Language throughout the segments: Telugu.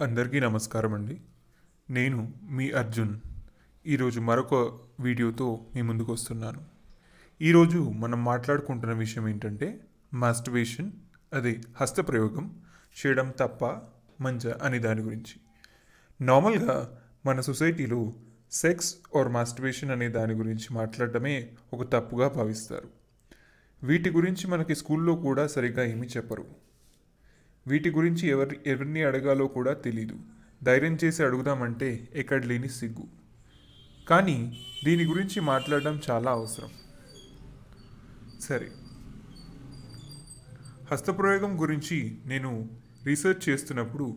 అందరికీ నమస్కారం అండి. నేను మీ అర్జున్. ఈరోజు మరొక వీడియోతో మీ ముందుకు వస్తున్నాను. ఈరోజు మనం మాట్లాడుకుంటున్న విషయం ఏంటంటే మాస్టర్బేషన్ అదే హస్తప్రయోగం చేయడం తప్ప మంచ అనే దాని గురించి. నార్మల్గా మన సొసైటీలో సెక్స్ ఆర్ మాస్టర్బేషన్ అనే దాని గురించి మాట్లాడటమే ఒక తప్పుగా భావిస్తారు. వీటి గురించి మనకి స్కూల్లో కూడా సరిగ్గా ఏమీ చెప్పరు. వీటి గురించి ఎవరి ఎవరిని అడగాలో కూడా తెలీదు. ధైర్యం చేసి అడుగుదామంటే ఎక్కడ లేని సిగ్గు. కానీ దీని గురించి మాట్లాడడం చాలా అవసరం. సరే. హస్తప్రయోగం గురించి నేను రీసెర్చ్ చేస్తున్నప్పుడు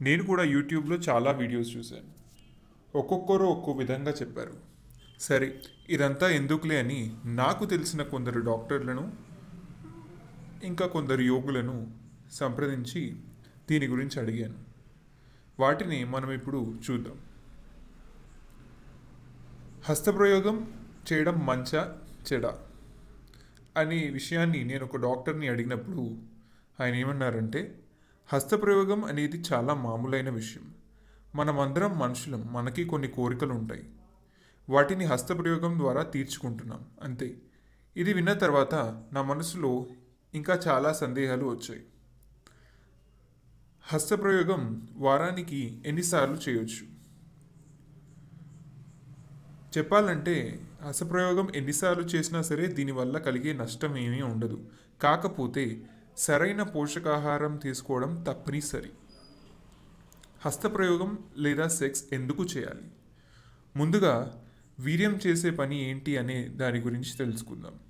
నేను కూడా యూట్యూబ్లో చాలా వీడియోస్ చూశాను. ఒక్కొక్కరు ఒక్కో విధంగా చెప్పారు. సరే ఇదంతా ఎందుకులే అని నాకు తెలిసిన కొందరు డాక్టర్లను ఇంకా కొందరు యోగులను సంప్రదించి దీని గురించి అడిగాను. వాటిని మనం ఇప్పుడు చూద్దాం. హస్తప్రయోగం చేయడం మంచా చెడ? అనే విషయాన్ని నేను ఒక డాక్టర్ని అడిగినప్పుడు ఆయన ఏమన్నారంటే హస్తప్రయోగం అనేది చాలా మామూలైన విషయం. మనమందరం మనుషులం మనకి కొన్ని కోరికలు ఉంటాయి వాటిని హస్తప్రయోగం ద్వారా తీర్చుకుంటున్నాం అంతే. ఇది విన్న తర్వాత నా మనసులో ఇంకా చాలా సందేహాలు వచ్చాయి. హస్తప్రయోగం వారానికి ఎన్నిసార్లు చేయొచ్చు? చెప్పాలంటే హస్తప్రయోగం ఎన్నిసార్లు చేసినా సరే దీనివల్ల కలిగే నష్టం ఏమీ ఉండదు. కాకపోతే సరైన పోషకాహారం తీసుకోవడం తప్పనిసరి. హస్తప్రయోగం లేదా సెక్స్ ఎందుకు చేయాలి? ముందుగా వీర్యం చేసే పని ఏంటి అనే దాని గురించి తెలుసుకుందాం.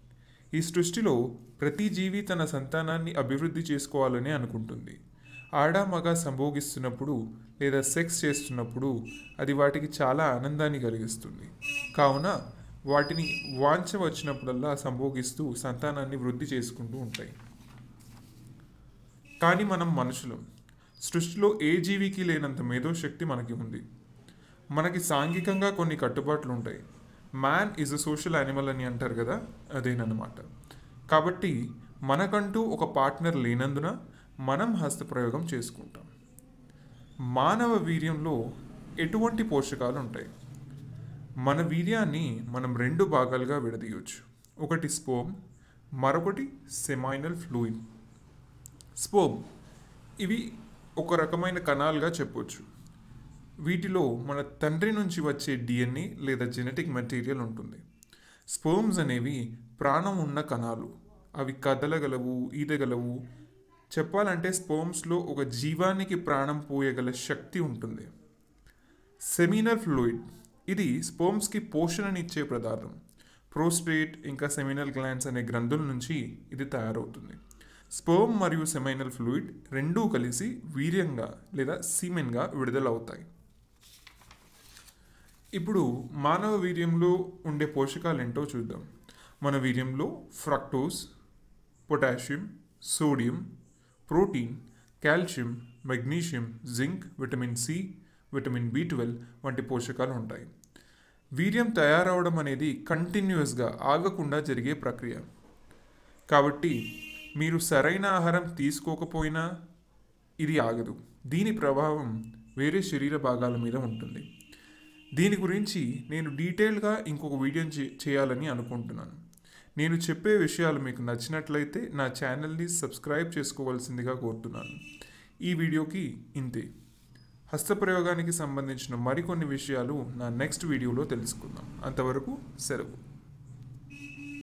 ఈ సృష్టిలో ప్రతి జీవి తన సంతానాన్ని అభివృద్ధి చేసుకోవాలని అనుకుంటుంది. ఆడ మగ సంభోగిస్తున్నప్పుడు లేదా సెక్స్ చేస్తున్నప్పుడు అది వాటికి చాలా ఆనందాన్ని కలిగిస్తుంది. కావున వాటిని వాంఛ వచ్చినప్పుడల్లా సంభోగిస్తూ సంతానాన్ని వృద్ధి చేసుకుంటూ ఉంటాయి. కానీ మనం మనుషులం. సృష్టిలో ఏ జీవికి లేనంత మేధోశక్తి మనకి ఉంది. మనకి సాంఘికంగా కొన్ని కట్టుబాట్లు ఉంటాయి. Man is a social animal అని అంటారు కదా అదేనమాట కాబట్టి మనకంటూ ఒక పార్ట్నర్ లేనందున మనం హస్తప్రయోగం చేసుకుంటాం. మానవ వీర్యంలో ఎటువంటి పోషకాలు ఉంటాయి మన వీర్యాన్ని మనం రెండు భాగాలుగా విడదీయవచ్చు ఒకటి స్పోమ్ మరొకటి సెమైనల్ ఫ్లూయిడ్. స్పోమ్ ఇవి ఒక రకమైన కణాలుగా చెప్పొచ్చు. వీటిలో మన తండ్రి నుంచి వచ్చే డిఎన్ఏ లేదా జెనెటిక్ మెటీరియల్ ఉంటుంది. స్పోమ్స్ అనేవి ప్రాణం ఉన్న కణాలు. అవి కదలగలవు ఈదగలవు చెప్పాలంటే స్పోమ్స్లో ఒక జీవానికి ప్రాణం పోయగల శక్తి ఉంటుంది. సెమినల్ ఫ్లూయిడ్ ఇది స్పోమ్స్కి పోషణనిచ్చే పదార్థం. ప్రోస్టేట్ ఇంకా సెమినల్ గ్లాండ్స్ అనే గ్రంథుల నుంచి ఇది తయారవుతుంది. స్పోమ్ మరియు సెమైనల్ ఫ్లూయిడ్ రెండూ కలిసి వీర్యంగా లేదా సీమెన్గా విడుదలవుతాయి. ఇప్పుడు మానవ వీర్యంలో ఉండే పోషకాలు ఏంటో చూద్దాం. మన వీర్యంలో fructose potassium sodium protein calcium magnesium zinc vitamin C vitamin B twelve వంటి పోషకాలు ఉంటాయి. వీర్యం తయారవడం అనేది కంటిన్యూస్గా ఆగకుండా జరిగే ప్రక్రియ. కాబట్టి మీరు సరైన ఆహారం తీసుకోకపోయినా ఇది ఆగదు. దీని ప్రభావం వేరే శరీర భాగాల మీద ఉంటుంది. దీని గురించి నేను డీటెయిల్గా ఇంకొక వీడియో చేయాలని అనుకుంటున్నాను. నేను చెప్పే విషయాలు మీకు నచ్చినట్లయితే నా ఛానల్ని సబ్స్క్రైబ్ చేసుకోవాల్సిందిగా కోరుతున్నాను. ఈ వీడియోకి ఇంతే. హస్తప్రయోగానికి సంబంధించిన మరికొన్ని విషయాలు నా నెక్స్ట్ వీడియోలో తెలుసుకుందాం. అంతవరకు సెలవు.